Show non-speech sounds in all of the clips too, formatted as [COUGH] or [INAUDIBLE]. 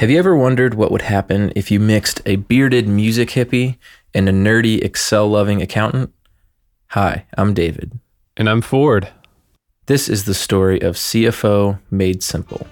Have you ever wondered what would happen if you mixed a bearded music hippie and a nerdy Excel loving accountant? Hi, I'm David. And I'm Ford. This is the story of CFO Made Simple.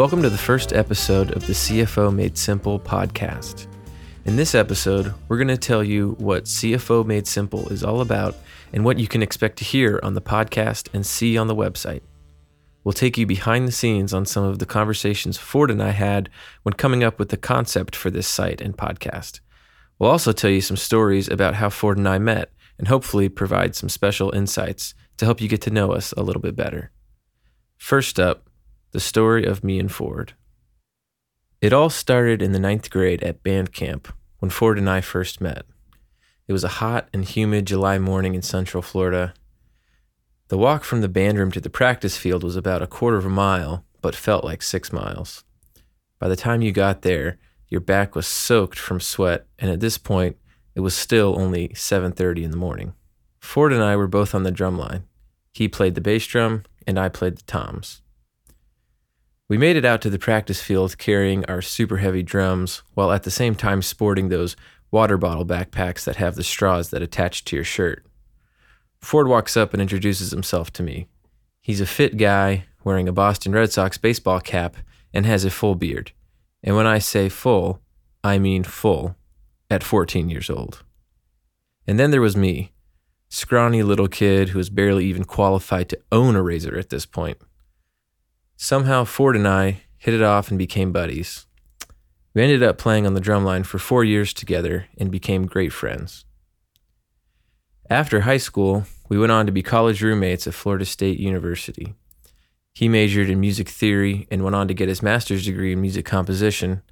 Welcome to the first episode of the CFO Made Simple podcast. In this episode, we're going to tell you what CFO Made Simple is all about and what you can expect to hear on the podcast and see on the website. We'll take you behind the scenes on some of the conversations Ford and I had when coming up with the concept for this site and podcast. We'll also tell you some stories about how Ford and I met and hopefully provide some special insights to help you get to know us a little bit better. First up, the story of me and Ford. It all started in the ninth grade at band camp when Ford and I first met. It was a hot and humid July morning in central Florida. The walk from the band room to the practice field was about a quarter of a mile, but felt like six miles. By the time you got there, your back was soaked from sweat, and at this point, it was still only 7:30 in the morning. Ford and I were both on the drum line. He played the bass drum, and I played the toms. We made it out to the practice field carrying our super heavy drums while at the same time sporting those water bottle backpacks that have the straws that attach to your shirt. Ford walks up and introduces himself to me. He's a fit guy wearing a Boston Red Sox baseball cap and has a full beard. And when I say full, I mean full at 14 years old. And then there was me, scrawny little kid who was barely even qualified to own a razor at this point. Somehow, Ford and I hit it off and became buddies. We ended up playing on the drumline for four years together and became great friends. After high school, we went on to be college roommates at Florida State University. He majored in music theory and went on to get his master's degree in music composition.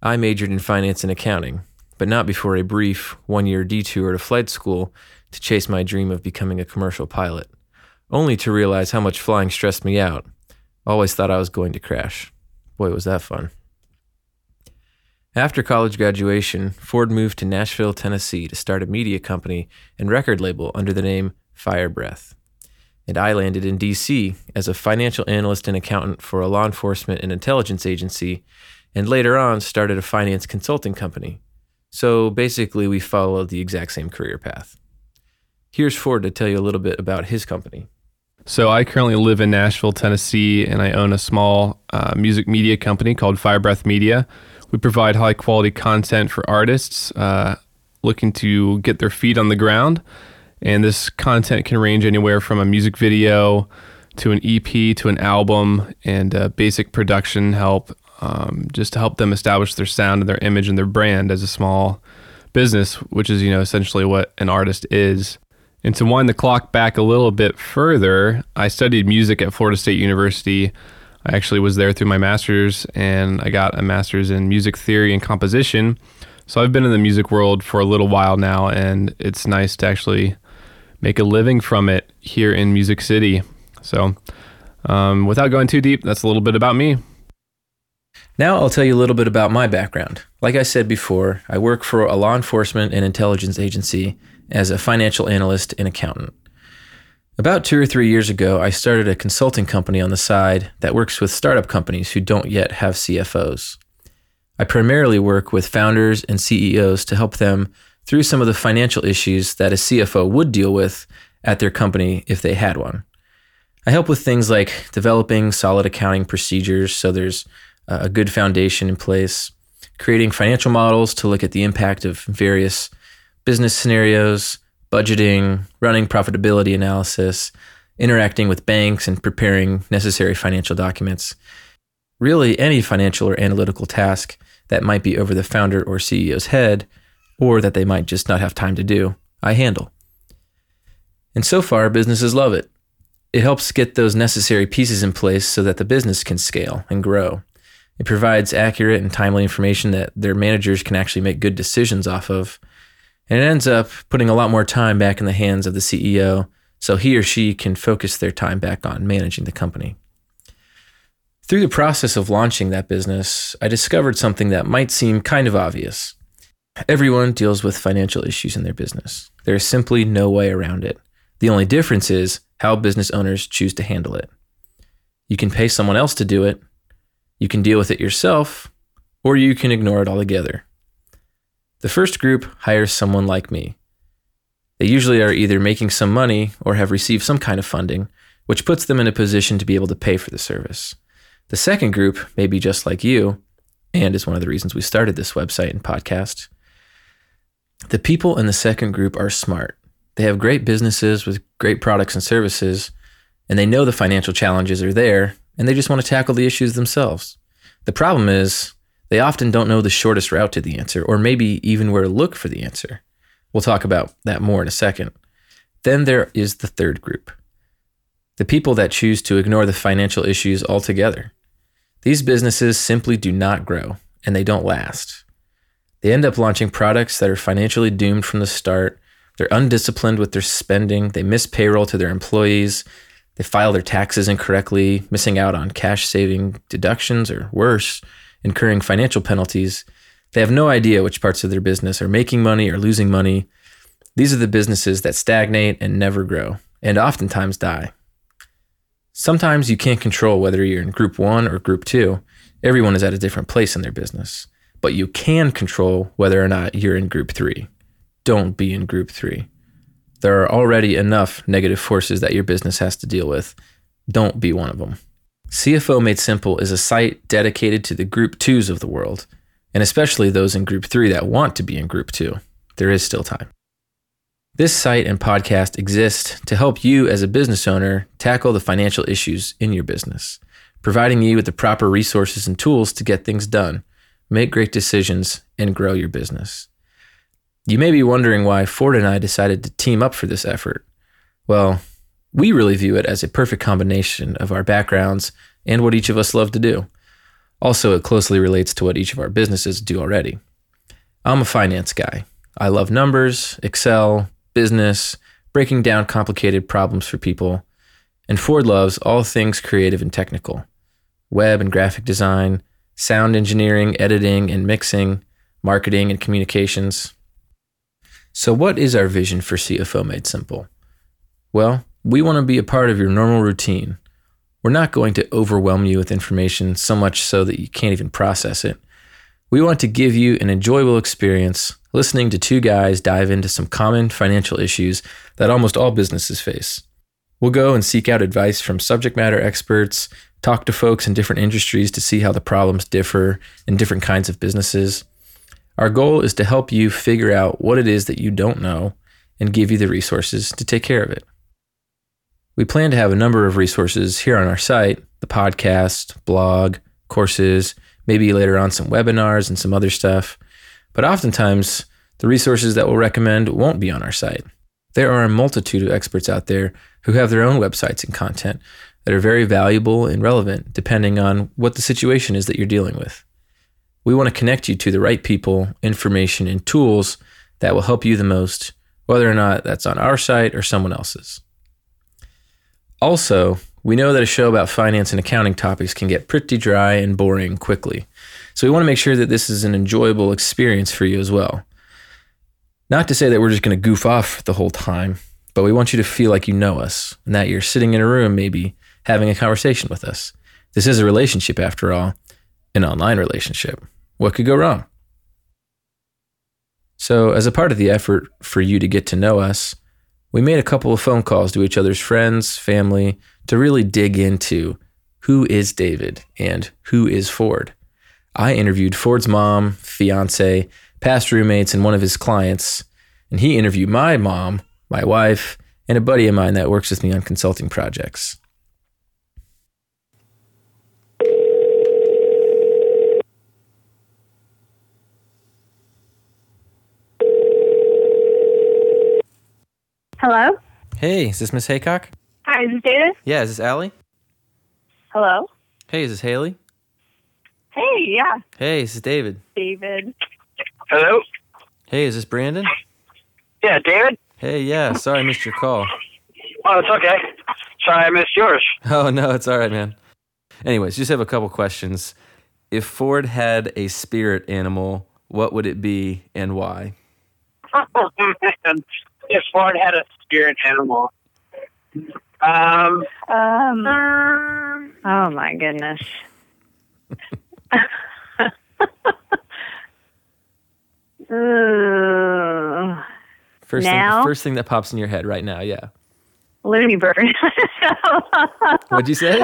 I majored in finance and accounting, but not before a brief one year detour to flight school to chase my dream of becoming a commercial pilot, only to realize how much flying stressed me out Always thought I was going to crash. Boy, was that fun. After college graduation, Ford moved to Nashville, Tennessee to start a media company and record label under the name Fire Breath. And I landed in DC as a financial analyst and accountant for a law enforcement and intelligence agency, and later on started a finance consulting company. So basically, we followed the exact same career path. Here's Ford to tell you a little bit about his company. So I currently live in Nashville, Tennessee, and I own a small uh, music media company called Firebreath Media. We provide high quality content for artists uh, looking to get their feet on the ground. And this content can range anywhere from a music video to an EP to an album and uh, basic production help um, just to help them establish their sound and their image and their brand as a small business, which is, you know, essentially what an artist is. And to wind the clock back a little bit further, I studied music at Florida State University. I actually was there through my master's and I got a master's in music theory and composition. So I've been in the music world for a little while now, and it's nice to actually make a living from it here in Music City. So, um, without going too deep, that's a little bit about me. Now I'll tell you a little bit about my background. Like I said before, I work for a law enforcement and intelligence agency as a financial analyst and accountant. About two or three years ago, I started a consulting company on the side that works with startup companies who don't yet have CFOs. I primarily work with founders and CEOs to help them through some of the financial issues that a CFO would deal with at their company if they had one. I help with things like developing solid accounting procedures so there's a good foundation in place, creating financial models to look at the impact of various business scenarios, budgeting, running profitability analysis, interacting with banks, and preparing necessary financial documents. Really, any financial or analytical task that might be over the founder or CEO's head, or that they might just not have time to do, I handle. And so far, businesses love it. It helps get those necessary pieces in place so that the business can scale and grow. It provides accurate and timely information that their managers can actually make good decisions off of and it ends up putting a lot more time back in the hands of the CEO so he or she can focus their time back on managing the company. Through the process of launching that business, I discovered something that might seem kind of obvious. Everyone deals with financial issues in their business. There is simply no way around it. The only difference is how business owners choose to handle it. You can pay someone else to do it, you can deal with it yourself, or you can ignore it altogether. The first group hires someone like me. They usually are either making some money or have received some kind of funding, which puts them in a position to be able to pay for the service. The second group may be just like you, and is one of the reasons we started this website and podcast. The people in the second group are smart. They have great businesses with great products and services, and they know the financial challenges are there, and they just want to tackle the issues themselves. The problem is, they often don't know the shortest route to the answer, or maybe even where to look for the answer. We'll talk about that more in a second. Then there is the third group the people that choose to ignore the financial issues altogether. These businesses simply do not grow and they don't last. They end up launching products that are financially doomed from the start. They're undisciplined with their spending. They miss payroll to their employees. They file their taxes incorrectly, missing out on cash saving deductions or worse, incurring financial penalties. They have no idea which parts of their business are making money or losing money. These are the businesses that stagnate and never grow, and oftentimes die. Sometimes you can't control whether you're in group one or group two. Everyone is at a different place in their business, but you can control whether or not you're in group three. Don't be in group three. There are already enough negative forces that your business has to deal with. Don't be one of them. CFO Made Simple is a site dedicated to the group twos of the world, and especially those in group three that want to be in group two. There is still time. This site and podcast exist to help you as a business owner tackle the financial issues in your business, providing you with the proper resources and tools to get things done, make great decisions, and grow your business. You may be wondering why Ford and I decided to team up for this effort. Well, we really view it as a perfect combination of our backgrounds and what each of us love to do. Also, it closely relates to what each of our businesses do already. I'm a finance guy. I love numbers, Excel, business, breaking down complicated problems for people. And Ford loves all things creative and technical web and graphic design, sound engineering, editing and mixing, marketing and communications. So, what is our vision for CFO Made Simple? Well, we want to be a part of your normal routine. We're not going to overwhelm you with information so much so that you can't even process it. We want to give you an enjoyable experience listening to two guys dive into some common financial issues that almost all businesses face. We'll go and seek out advice from subject matter experts, talk to folks in different industries to see how the problems differ in different kinds of businesses. Our goal is to help you figure out what it is that you don't know and give you the resources to take care of it. We plan to have a number of resources here on our site the podcast, blog, courses, maybe later on some webinars and some other stuff. But oftentimes, the resources that we'll recommend won't be on our site. There are a multitude of experts out there who have their own websites and content that are very valuable and relevant depending on what the situation is that you're dealing with. We want to connect you to the right people, information, and tools that will help you the most, whether or not that's on our site or someone else's. Also, we know that a show about finance and accounting topics can get pretty dry and boring quickly. So we want to make sure that this is an enjoyable experience for you as well. Not to say that we're just going to goof off the whole time, but we want you to feel like you know us and that you're sitting in a room, maybe having a conversation with us. This is a relationship, after all, an online relationship. What could go wrong? So, as a part of the effort for you to get to know us, we made a couple of phone calls to each other's friends, family, to really dig into who is David and who is Ford. I interviewed Ford's mom, fiance, past roommates, and one of his clients. And he interviewed my mom, my wife, and a buddy of mine that works with me on consulting projects. Hello? Hey, is this Miss Haycock? Hi, is this David? Yeah, is this Allie? Hello? Hey, is this Haley? Hey, yeah, Hey, this is this David? David. Hello? Hey, is this Brandon? Yeah, David? Hey, yeah, sorry I missed your call. Oh, it's okay. Sorry, I missed yours. [LAUGHS] Oh no, it's all right, man. Anyways, just have a couple questions. If Ford had a spirit animal, what would it be and why? [LAUGHS] Oh man, if Ford had a spirit animal, um, Um. Oh my goodness. Ooh, [LAUGHS] First Now? thing, first thing that pops in your head right now, yeah. loony bird. [LAUGHS] What'd you say?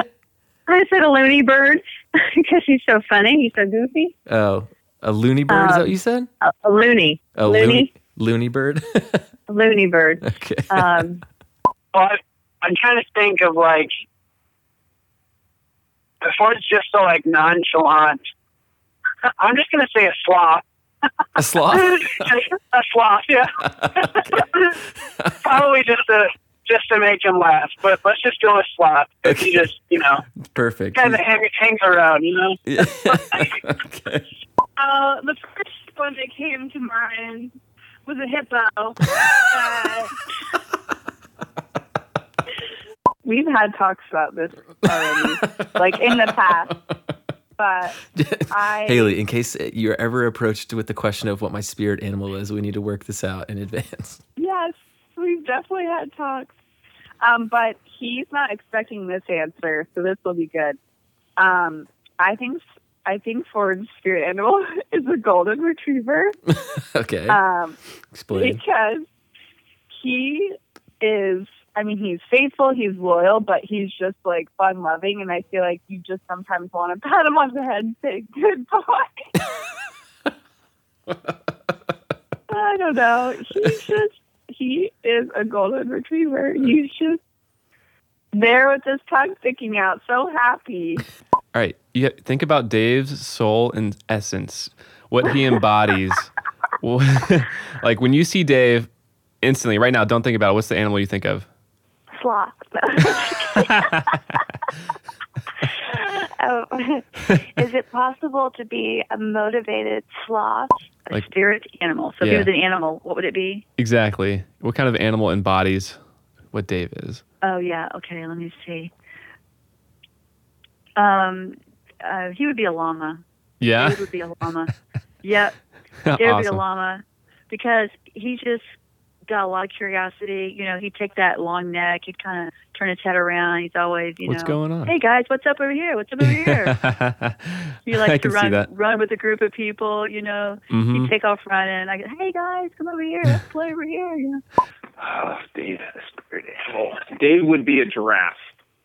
I said a loony bird because [LAUGHS] he's so funny. He's so goofy. Oh, a loony bird? is that what you said? A, a loony. A loony. Loony, loony bird. [LAUGHS] A loony bird. okay. [LAUGHS] Um, well, I- I'm trying to think of like if Ford's just so like nonchalant. [LAUGHS] I'm just gonna say a sloth. a sloth. a sloth, yeah. Probably just to just to make him laugh, but let's just go with sloth. 'cause He just, you know, Perfect. kind of hang, hangs around, you know. Yeah. okay. Uh, the first one that came to mind was a hippo. [LAUGHS] Uh, we've had talks about this already, like in the past. But [LAUGHS] I Haley, in case you're ever approached with the question of what my spirit animal is, we need to work this out in advance. [LAUGHS] yes, we've definitely had talks. Um, but he's not expecting this answer, so this will be good. Um, I think I think Ford's spirit animal [LAUGHS] is a golden retriever. [LAUGHS] okay. Um, Explain. because he is I mean he's faithful, he's loyal, but he's just like fun loving and I feel like you just sometimes want to [LAUGHS] pat him on the head and say good boy. I don't know. He's just he is a golden retriever. He's just there with his tongue sticking out, so happy. All right, you think about Dave's soul and essence, what he embodies. [LAUGHS] [LAUGHS] Like when you see Dave, instantly, right now, don't think about it. What's the animal you think of? Sloth. [LAUGHS] Oh, is it possible to be a motivated sloth? A Like- spirit animal. So if Yeah. he was an animal, what would it be? Exactly. What kind of animal embodies what Dave is? Oh yeah. Okay. Let me see. Um, uh, he would be a llama. Yeah. Dave would be a llama. [LAUGHS] yep. Dave would be a llama because he just got a lot of curiosity. You know, he'd take that long neck. He'd kind of turn his head around. He's always, you What's know, going on? hey guys, what's up over here? What's up over here? [LAUGHS] He I likes to can see run that. run with a group of people, you know. Mhm. He'd take off running. I go, hey guys, come over here. Let's play over here. You know. [SIGHS] Oh, Dave had a spirit animal. Dave would be a giraffe.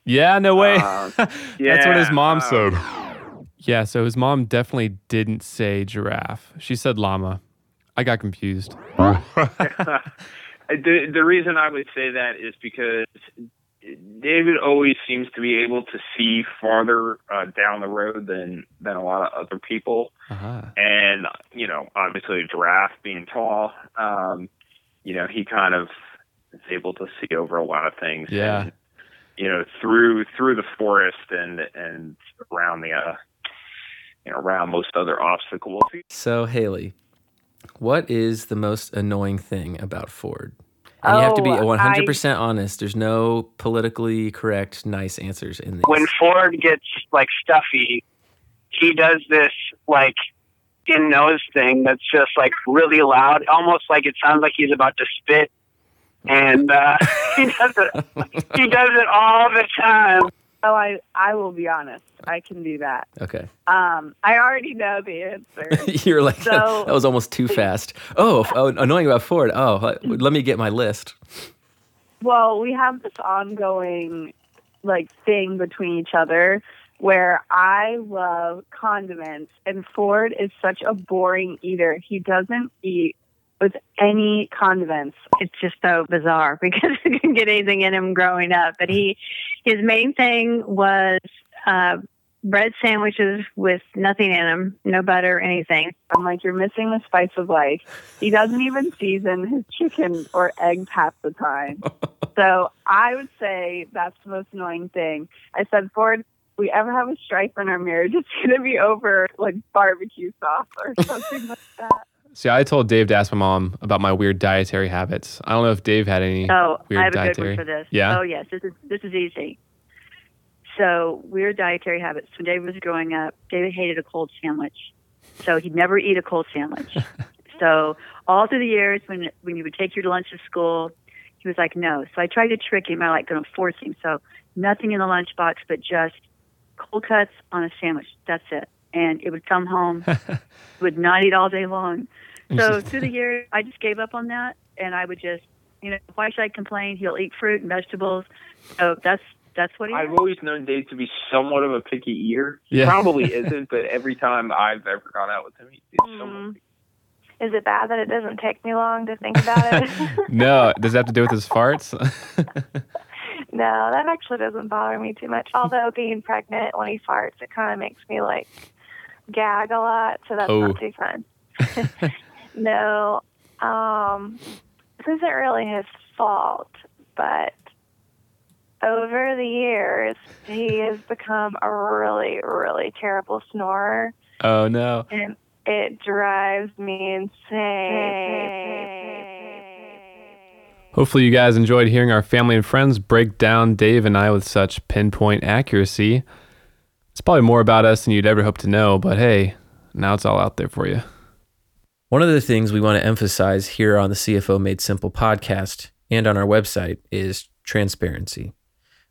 Yeah, no way. Uh, [LAUGHS] That's what his mom uh, said. Yeah, so his mom definitely didn't say giraffe. She said llama. I got confused. [LAUGHS] the the reason I would say that is because David always seems to be able to see farther uh, down the road than than a lot of other people. Uh-huh. and you know, obviously giraffe being tall, um, you know, he kind of is able to see over a lot of things. Yeah. And, you know, through through the forest and and around the uh, you know around most other obstacles. So, Haley, what is the most annoying thing about Ford? And you have to be Oh, 100% honest. There's no politically correct, nice answers in this. when Ford gets like stuffy, he does this like in nose thing that's just like really loud, almost like it sounds like he's about to spit. And uh, [LAUGHS] he does it. He does it all the time. Oh, I I will be honest. I can do that. okay. Um, I already know the answer. [LAUGHS] You're like, So- [LAUGHS] that was almost too fast. Oh, oh, annoying about Ford. Oh, let- let me get my list. well, we have this ongoing like thing between each other where I love condiments and Ford is such a boring eater. He doesn't eat with any condiments. It's just so bizarre [LAUGHS] because he didn't get anything in him growing up. But he, his main thing was uh, bread sandwiches with nothing in them, no butter, anything. I'm like, you're missing the spice of life. He doesn't even season his chicken or eggs half the time. [LAUGHS] so I would say that's the most annoying thing. I said, Ford, if we ever have a strife in our marriage, it's going to be over like barbecue sauce or something like that. See, I told Dave to ask my mom about my weird dietary habits. I don't know if Dave had any. Oh, weird I have a dietary. good one for this. Yeah? Oh yes, this is this is easy. So weird dietary habits. When David was growing up, David hated a cold sandwich, so he'd never eat a cold sandwich. [LAUGHS] so all through the years, when when you would take your to lunch to school, he was like, no. So I tried to trick him. I like going to force him. So nothing in the lunchbox but just cold cuts on a sandwich. That's it. And it would come home, [LAUGHS] would not eat all day long. So [LAUGHS] through the years, I just gave up on that, and I would just, you know, why should I complain? He'll eat fruit and vegetables. So that's that's what he. I've does. always known Dave to be somewhat of a picky eater. He Yeah. probably isn't, [LAUGHS] but every time I've ever gone out with him, he's somewhat Mm. Is it bad that it doesn't take me long to think about it? [LAUGHS] no, does that have to do with his farts? no, that actually doesn't bother me too much. Although being pregnant when he farts, it kind of makes me like gag a lot, so that's Oh. not too fun. No, um, this isn't really his fault, but over the years, he has become a really, really terrible snorer, oh no. and it drives me insane. Hopefully, you guys enjoyed hearing our family and friends break down Dave and I with such pinpoint accuracy. It's probably more about us than you'd ever hope to know, but hey, now it's all out there for you. One of the things we want to emphasize here on the CFO Made Simple podcast and on our website is transparency.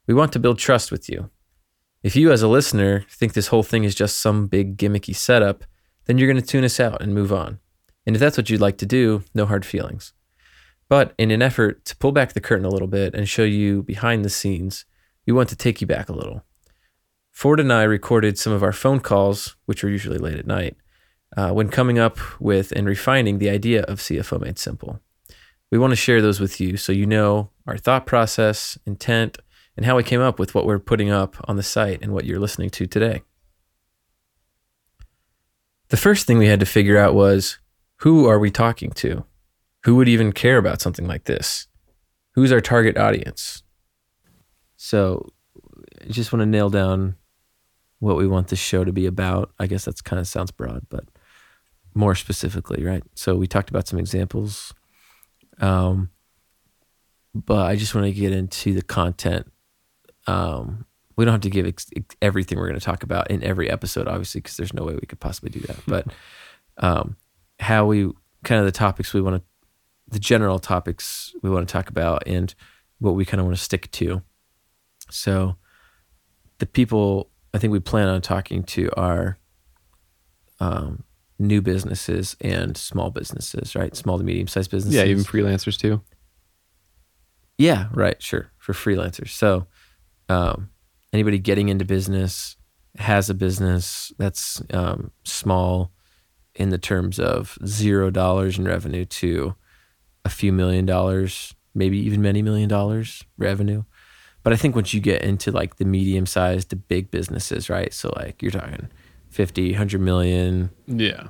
We want to build trust with you. If you, as a listener, think this whole thing is just some big gimmicky setup, then you're going to tune us out and move on. And if that's what you'd like to do, no hard feelings. But in an effort to pull back the curtain a little bit and show you behind the scenes, we want to take you back a little. Ford and I recorded some of our phone calls, which are usually late at night, uh, when coming up with and refining the idea of CFO Made Simple. We want to share those with you so you know our thought process, intent, and how we came up with what we're putting up on the site and what you're listening to today. The first thing we had to figure out was who are we talking to? Who would even care about something like this? Who's our target audience? So, I just want to nail down what we want this show to be about. I guess that's kind of sounds broad, but more specifically, right? So we talked about some examples, um, but I just want to get into the content. Um, we don't have to give ex- ex- everything we're going to talk about in every episode, obviously, because there's no way we could possibly do that. But um, how we kind of the topics we want to, the general topics we want to talk about, and what we kind of want to stick to. So the people I think we plan on talking to are um, new businesses and small businesses, right? Small to medium sized businesses. Yeah, even freelancers too. Yeah, right, sure, for freelancers. So, um, anybody getting into business has a business that's um, small in the terms of zero dollars in revenue to a few million dollars, maybe even many million dollars revenue. But I think once you get into like the medium sized to big businesses, right? So like you're talking 50, 100 million Yeah,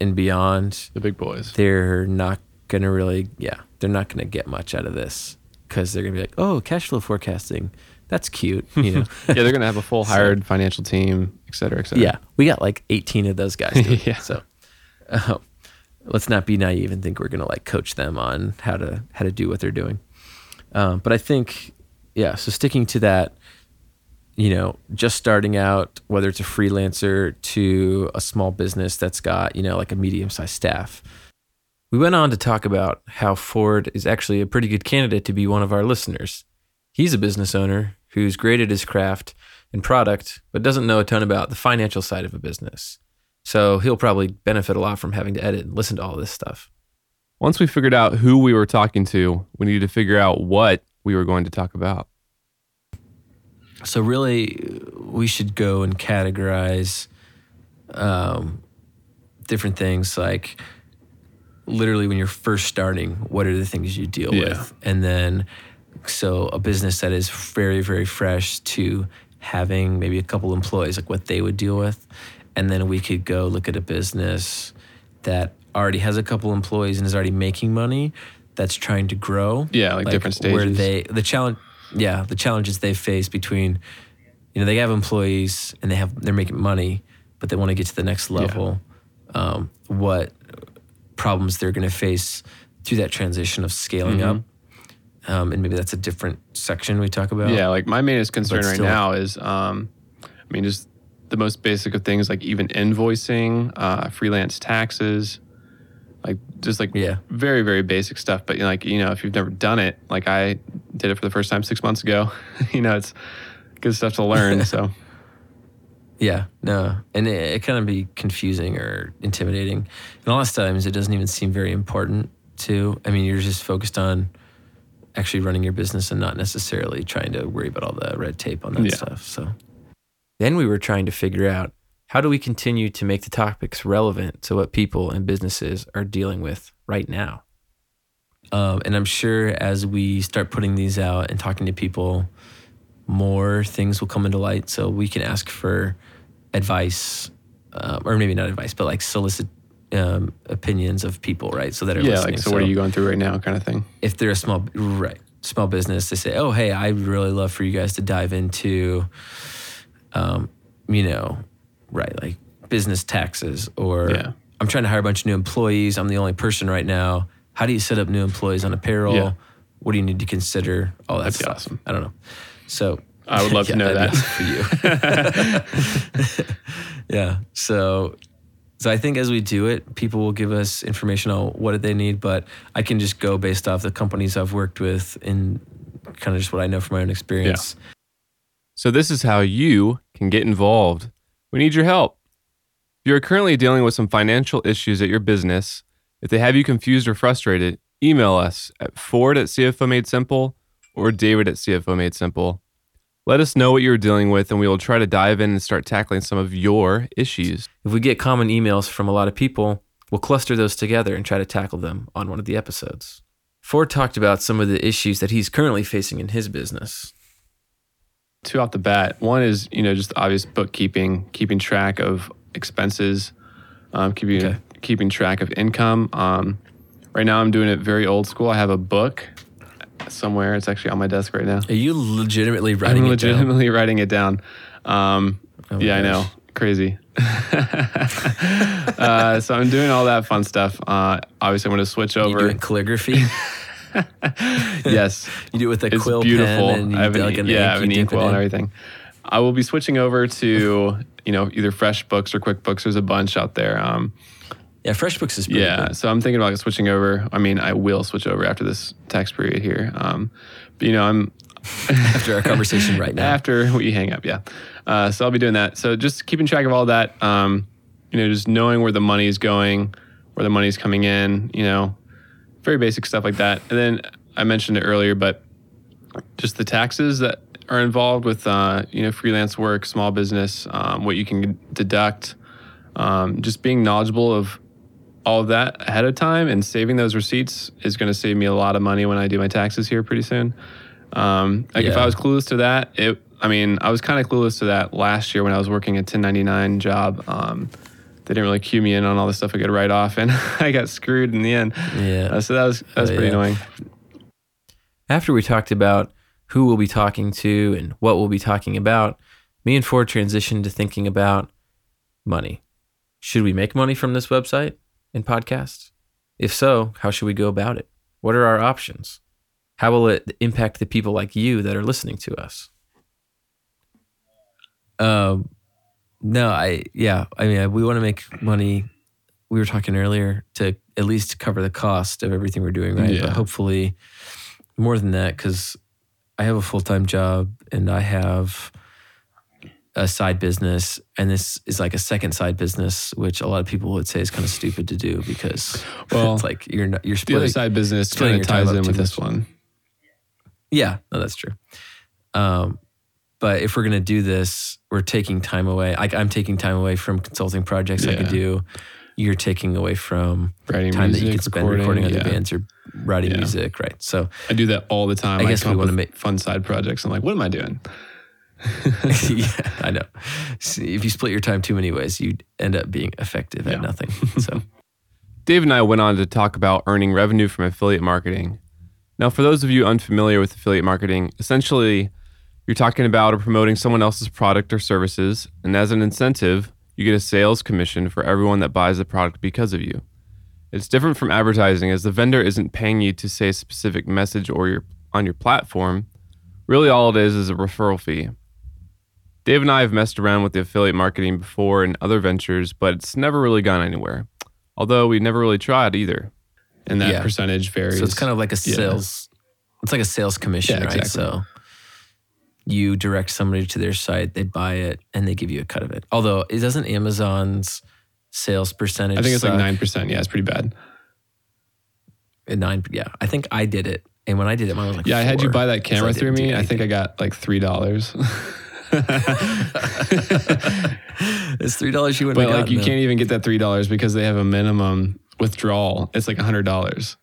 and beyond, the big boys. they're not going to really, yeah, they're not going to get much out of this because they're going to be like, oh, cash flow forecasting. That's cute. You know? [LAUGHS] yeah, they're gonna have a full [LAUGHS] hired financial team, et cetera, et cetera. yeah. We got like 18 of those guys. doing [LAUGHS] it. Yeah. So um, let's not be naive and think we're going to like coach them on how to, how to do what they're doing. Um, but I think, yeah, so sticking to that, you know, just starting out, whether it's a freelancer to a small business that's got, you know, like a medium sized staff. We went on to talk about how Ford is actually a pretty good candidate to be one of our listeners. He's a business owner who's great at his craft and product, but doesn't know a ton about the financial side of a business. So he'll probably benefit a lot from having to edit and listen to all this stuff. Once we figured out who we were talking to, we needed to figure out what we were going to talk about. So really, we should go and categorize um, different things like literally when you're first starting, what are the things you deal Yeah. with, and then so a business that is very very fresh to having maybe a couple employees, like what they would deal with, and then we could go look at a business that already has a couple employees and is already making money that's trying to grow Yeah, like different stages. where they the challenge yeah the challenges they face between you know they have employees and they have they're making money but they want to get to the next level um, what problems they're going to face through that transition of scaling Mhm. up. Um, and maybe that's a different section we talk about. Yeah, like my main concern right now is, um, I mean, just the most basic of things like even invoicing, uh, freelance taxes, like just like Yeah. very very basic stuff. But you know, like you know, if you've never done it, like I did it for the first time six months ago, [LAUGHS] you know, it's good stuff to learn. so [LAUGHS] Yeah, no, and it, it kind of be confusing or intimidating. And a lot of times, it doesn't even seem very important. To, I mean, you're just focused on actually running your business and not necessarily trying to worry about all the red tape on that Yeah. stuff. So, then we were trying to figure out how do we continue to make the topics relevant to what people and businesses are dealing with right now. Um, and I'm sure as we start putting these out and talking to people, more things will come into light. So we can ask for advice, um, or maybe not advice, but like solicit um, opinions of people, right? So that are yeah, listening. like so, what are you going through right now, kind of thing. if they're a small right small business, they say, "Oh, hey, I'd really love for you guys to dive into, um, you know, right, like business taxes, or Yeah. I'm trying to hire a bunch of new employees. I'm the only person right now. How do you set up new employees on a payroll? Yeah. What do you need to consider? All that That'd be stuff. awesome. I don't know. So I would love to [LAUGHS] know that. for you. [LAUGHS] yeah. So, so I think as we do it, people will give us information on what they need, but I can just go based off the companies I've worked with and kind of just what I know from my own experience. So, this is how you can get involved. We need your help. If you are currently dealing with some financial issues at your business, if they have you confused or frustrated, email us at Ford at CFO Made Simple or David at CFO Made Simple. Let us know what you're dealing with, and we will try to dive in and start tackling some of your issues. If we get common emails from a lot of people, we'll cluster those together and try to tackle them on one of the episodes. Ford talked about some of the issues that he's currently facing in his business. Two off the bat. One is, you know, just obvious bookkeeping, keeping track of expenses, um, keeping Okay. keeping track of income. Um, right now, I'm doing it very old school. I have a book somewhere. It's actually on my desk right now. Are you legitimately writing I'm it down? legitimately writing it down. Um, Oh yeah, I know. Crazy. [LAUGHS] uh, so I'm doing all that fun stuff. Uh, obviously, I'm going to switch over. doing calligraphy? [LAUGHS] [LAUGHS] yes, You do it with a it's quill beautiful. pen and I have an, like an yeah, I have ink, an you dip and everything. I will be switching over to you know either FreshBooks or QuickBooks. There's a bunch out there. Um, Yeah, FreshBooks is pretty yeah, good. so I'm thinking about switching over. I mean, I will switch over after this tax period here. Um, but you know, I'm [LAUGHS] After our conversation right now. after we hang up, yeah. Uh, so I'll be doing that. So just keeping track of all that. Um, you know, just knowing where the money is going, where the money's coming in. You know, very basic stuff like that. And then I mentioned it earlier, but just the taxes that are involved with uh, you know freelance work, small business, um, what you can deduct. Um, just being knowledgeable of all of that ahead of time and saving those receipts is going to save me a lot of money when I do my taxes here pretty soon. Um, like if I was clueless to that, it. I mean, I was kind of clueless to that last year when I was working a 1099 job. They didn't really cue me in on all the stuff I could write off, and [LAUGHS] I got screwed in the end. Yeah. Uh, so that was that was Oh, pretty yeah. annoying. After we talked about who we'll be talking to and what we'll be talking about, me and Ford transitioned to thinking about money. Should we make money from this website and podcast? If so, how should we go about it? What are our options? How will it impact the people like you that are listening to us? Um, no, I yeah, I mean, we want to make money. We were talking earlier to at least cover the cost of everything we're doing, right? Yeah. But hopefully, more than that, because I have a full time job and I have a side business, and this is like a second side business, which a lot of people would say is kind of stupid to do because [LAUGHS] Well, it's like you're not you're The other side business kind of ties in with this one. Yeah, no, that's true. Um, but if we're gonna do this, we're taking time away. Like I'm taking time away from consulting projects I could do. You're taking away from Writing time music, that you could spend recording, recording other yeah. bands or writing Yeah. music, right? So I do that all the time. I I, guess come we up wanna make- fun side projects. I'm like, what am I doing? [LAUGHS] yeah, I know. See, if you split your time too many ways, you'd end up being effective Yeah. at nothing. So [LAUGHS] Dave and I went on to talk about earning revenue from affiliate marketing. Now, for those of you unfamiliar with affiliate marketing, essentially you're talking about or promoting someone else's product or services, and as an incentive, you get a sales commission for everyone that buys the product because of you. It's different from advertising as the vendor isn't paying you to say a specific message or your on your platform. Really all it is is a referral fee. Dave and I have messed around with the affiliate marketing before in other ventures, but it's never really gone anywhere. Although we never really tried either. And that Yeah. percentage varies. So it's kind of like a Yeah. sales. It's like a sales commission, Yeah, right? exactly. So you direct somebody to their site, they buy it, and they give you a cut of it. Although it doesn't Amazon's sales percentage. I think it's like nine percent. Yeah, it's pretty bad. Uh, Nine. Yeah, I think I did it, and when I did it, mine was like. Yeah, I had you buy that camera through me. I think I got like three dollars. [LAUGHS] it's three dollars you wouldn't. have like you gotten, can't even get that three dollars because they have a minimum withdrawal. It's like a hundred dollars.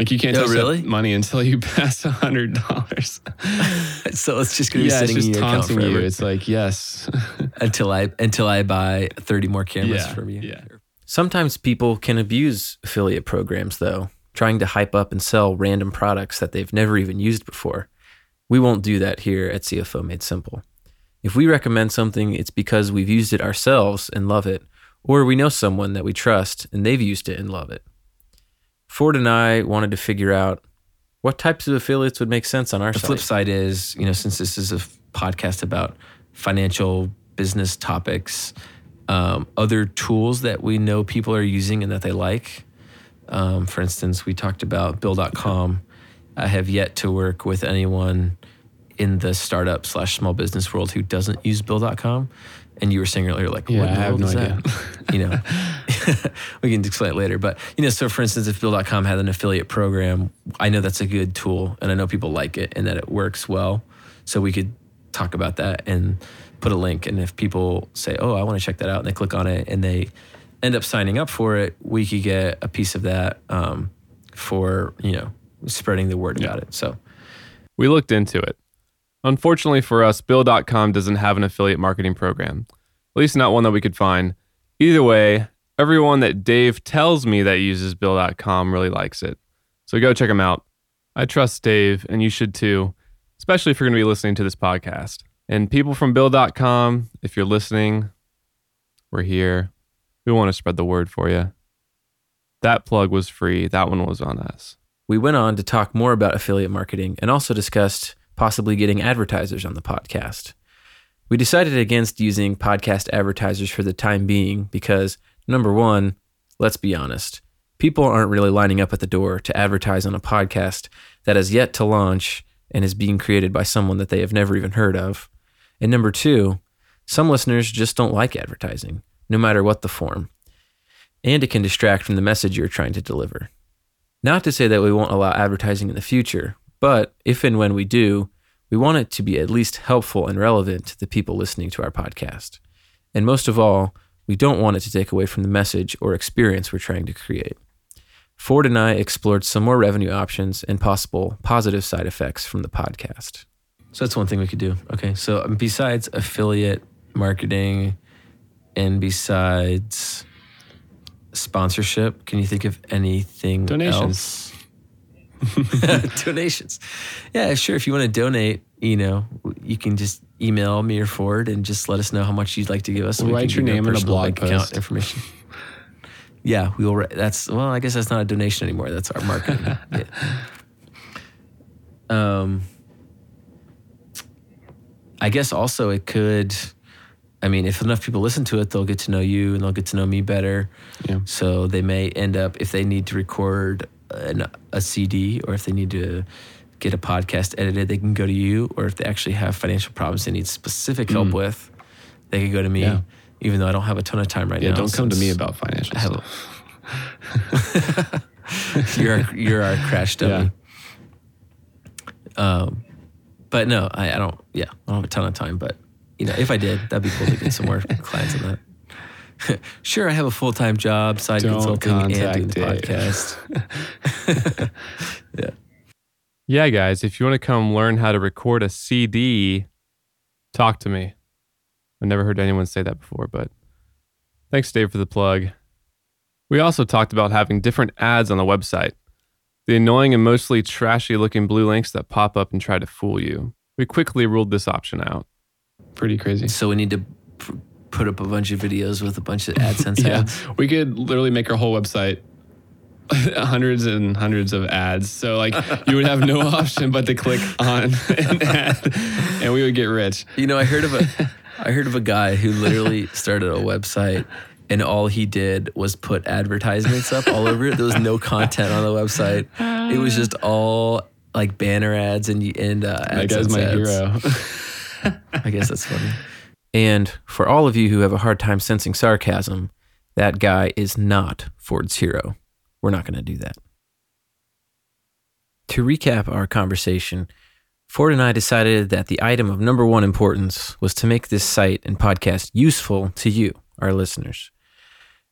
Like you can't Oh, touch really? that money until you [LAUGHS] pass a hundred dollars. though. [LAUGHS] so it's just gonna be Yeah, it's sitting in just your account taunting you. It's like yes, [LAUGHS] until I until I buy thirty more cameras Yeah, from you. yeah. Sometimes people can abuse affiliate programs, though, trying to hype up and sell random products that they've never even used before. We won't do that here at CFO Made Simple. If we recommend something, it's because we've used it ourselves and love it, or we know someone that we trust and they've used it and love it. Ford and I wanted to figure out what types of affiliates would make sense on our side. the flip side is, you know, since this is a f- podcast about financial business topics, um, other tools that we know people are using and that they like. Um, for instance, we talked about Bill.com. I have yet to work with anyone in the startup slash small business world who doesn't use Bill.com. And you were saying earlier, like, Yeah, what I have no idea. that? [LAUGHS] you know, [LAUGHS] [LAUGHS] we can explain it later. But you know, so for instance, if Bill.com had an affiliate program, I know that's a good tool, and I know people like it, and that it works well. So we could talk about that and put a link. And if people say, "Oh, I want to check that out," and they click on it and they end up signing up for it, we could get a piece of that um, for you know spreading the word about it. So We looked into it. Unfortunately for us, Bill.com doesn't have an affiliate marketing program, at least not one that we could find. Either way, everyone that Dave tells me that uses Bill.com really likes it. So go check them out. I trust Dave, and you should too, especially if you're going to be listening to this podcast. And people from Bill.com, if you're listening, we're here. We want to spread the word for you. That plug was free. That one was on us. we went on to talk more about affiliate marketing and also discussed possibly getting advertisers on the podcast. We decided against using podcast advertisers for the time being because, number one, let's be honest, people aren't really lining up at the door to advertise on a podcast that has yet to launch and is being created by someone that they have never even heard of. And number two, some listeners just don't like advertising, no matter what the form. And it can distract from the message you're trying to deliver. Not to say that we won't allow advertising in the future, but if and when we do, we want it to be at least helpful and relevant to the people listening to our podcast. And most of all, we don't want it to take away from the message or experience we're trying to create. Ford and I explored some more revenue options and possible positive side effects from the podcast. So that's one thing we could do. Okay. So um, besides affiliate marketing and besides sponsorship, can you think of anything Donations. else? [LAUGHS] donations. Yeah, sure. If you want to donate, you know, you can just email me or Ford and just let us know how much you'd like to give us. and we Write your name in a blog post. information. yeah, we will. Write, that's well. I guess that's not a donation anymore. That's our marketing. [LAUGHS] Um, I guess also it could. I mean, if enough people listen to it, they'll get to know you and they'll get to know me better. Yeah. So they may end up, if they need to record an, a CD or if they need to get a podcast edited, they can go to you. Or if they actually have financial problems they need specific help with, they can go to me. Mm. Yeah. Even though I don't have a ton of time right Yeah, now. don't come to me about financial stuff. a- [LAUGHS] you're our, you're our crash dummy. Um, but no, I, I don't. Yeah, I don't have a ton of time. But you know, if I did, that'd be cool to get some more [LAUGHS] clients on that. [LAUGHS] sure, I have a full time job, side Don't consulting, and doing the Dave. podcast. [LAUGHS] [LAUGHS] Yeah, Yeah, guys, if you want to come learn how to record a CD, talk to me. I've never heard anyone say that before, but thanks, Dave, for the plug. We also talked about having different ads on the website, the annoying and mostly trashy looking blue links that pop up and try to fool you. We quickly ruled this option out. Pretty crazy. So we need to put up a bunch of videos with a bunch of AdSense [LAUGHS] Yeah, ads. we could literally make our whole website [LAUGHS] hundreds and hundreds of ads. So like you would have no [LAUGHS] option but to click on an ad, and we would get rich. You know, I heard of a I heard of a guy who literally started a website and all he did was put advertisements up all over it. There was no content on the website. It was just all like banner ads and and uh, That guy's my ads. hero. I guess that's funny. And for all of you who have a hard time sensing sarcasm, that guy is not Ford's hero. We're not going to do that. To recap our conversation, Ford and I decided that the item of number one importance was to make this site and podcast useful to you, our listeners.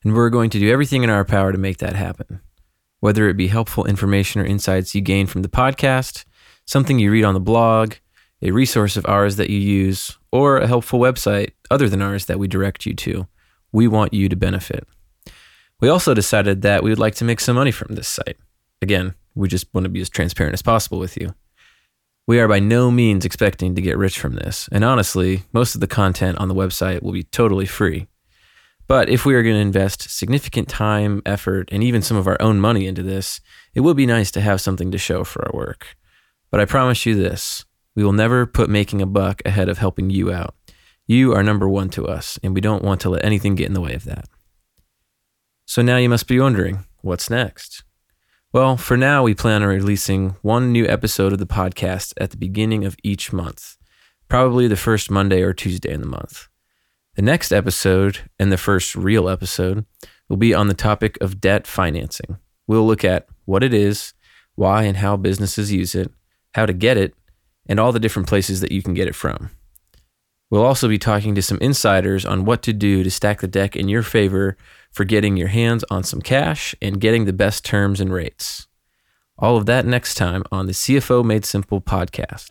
And we're going to do everything in our power to make that happen. Whether it be helpful information or insights you gain from the podcast, something you read on the blog, a resource of ours that you use, or a helpful website other than ours that we direct you to, we want you to benefit. We also decided that we would like to make some money from this site. Again, we just want to be as transparent as possible with you. We are by no means expecting to get rich from this, and honestly, most of the content on the website will be totally free. But if we are going to invest significant time, effort, and even some of our own money into this, it would be nice to have something to show for our work. But I promise you this we will never put making a buck ahead of helping you out. You are number one to us, and we don't want to let anything get in the way of that. So now you must be wondering what's next? Well, for now, we plan on releasing one new episode of the podcast at the beginning of each month, probably the first Monday or Tuesday in the month. The next episode, and the first real episode, will be on the topic of debt financing. We'll look at what it is, why and how businesses use it, how to get it, and all the different places that you can get it from. We'll also be talking to some insiders on what to do to stack the deck in your favor for getting your hands on some cash and getting the best terms and rates. All of that next time on the CFO Made Simple podcast.